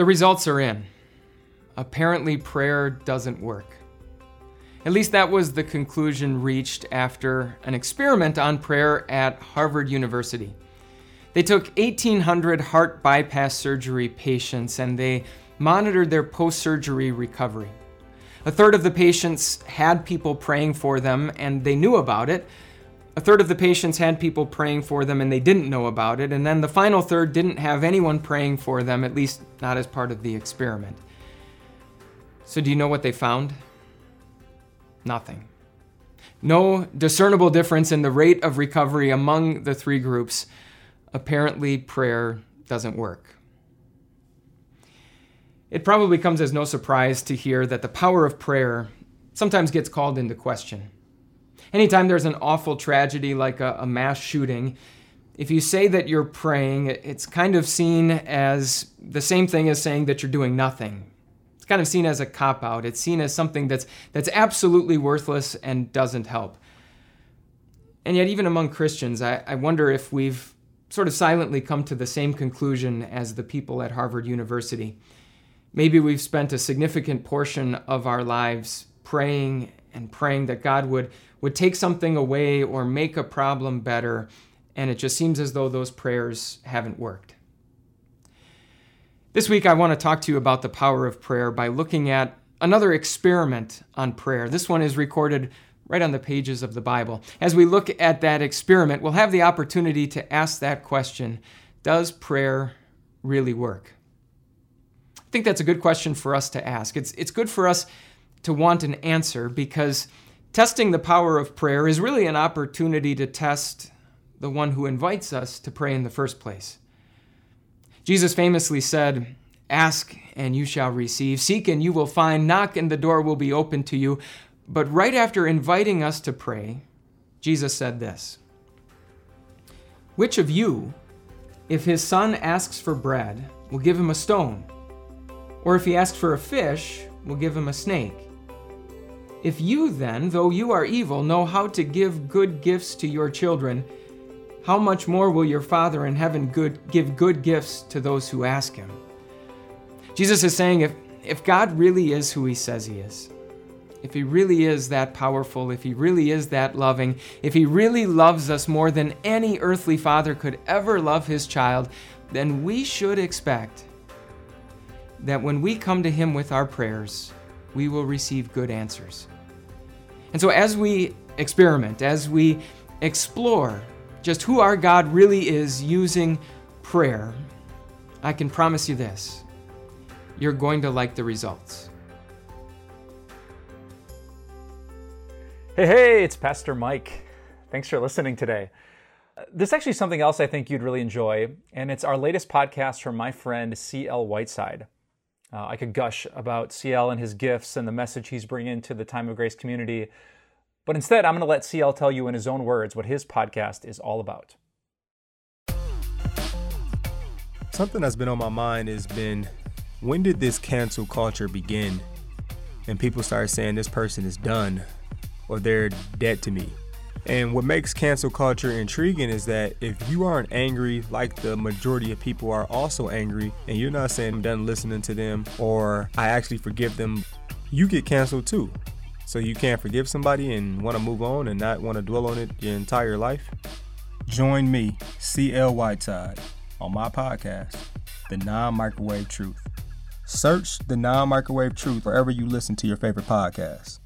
The results are in. Apparently, prayer doesn't work. At least that was the conclusion reached after an experiment on prayer at Harvard University. They took 1,800 heart bypass surgery patients and they monitored their post surgery recovery. A third of the patients had people praying for them and they knew about it. A third of the patients had people praying for them and they didn't know about it. And then the final third didn't have anyone praying for them, at least not as part of the experiment. So, do you know what they found? Nothing. No discernible difference in the rate of recovery among the three groups. Apparently, prayer doesn't work. It probably comes as no surprise to hear that the power of prayer sometimes gets called into question. Anytime there's an awful tragedy like a, a, mass shooting, if you say that you're praying, it's kind of seen as the same thing as saying that you're doing nothing. It's kind of seen as a cop out. It's seen as something that's, that's absolutely worthless and doesn't help. And yet, even among Christians, I, I wonder if we've sort of silently come to the same conclusion as the people at Harvard University. Maybe we've spent a significant portion of our lives praying and praying that God would, would take something away or make a problem better, and it just seems as though those prayers haven't worked. This week, I want to talk to you about the power of prayer by looking at another experiment on prayer. This one is recorded right on the pages of the Bible. As we look at that experiment, we'll have the opportunity to ask that question Does prayer really work? I think that's a good question for us to ask. It's, it's good for us to want an answer because testing the power of prayer is really an opportunity to test the one who invites us to pray in the first place. Jesus famously said, Ask and you shall receive, seek and you will find, knock and the door will be open to you. But right after inviting us to pray, Jesus said this Which of you, if his son asks for bread, will give him a stone? Or if he asks for a fish, will give him a snake. If you then, though you are evil, know how to give good gifts to your children, how much more will your Father in heaven good, give good gifts to those who ask him? Jesus is saying if, if God really is who he says he is, if he really is that powerful, if he really is that loving, if he really loves us more than any earthly father could ever love his child, then we should expect that when we come to Him with our prayers, we will receive good answers. And so, as we experiment, as we explore just who our God really is using prayer, I can promise you this you're going to like the results. Hey, hey, it's Pastor Mike. Thanks for listening today. Uh, this is actually something else I think you'd really enjoy, and it's our latest podcast from my friend C.L. Whiteside. Uh, I could gush about CL and his gifts and the message he's bringing to the Time of Grace community. But instead, I'm going to let CL tell you in his own words what his podcast is all about. Something that's been on my mind has been when did this cancel culture begin? And people start saying this person is done or they're dead to me. And what makes cancel culture intriguing is that if you aren't angry like the majority of people are also angry, and you're not saying I'm done listening to them or I actually forgive them, you get canceled too. So you can't forgive somebody and want to move on and not want to dwell on it your entire life? Join me, CL Whiteside, on my podcast, The Non Microwave Truth. Search The Non Microwave Truth wherever you listen to your favorite podcasts.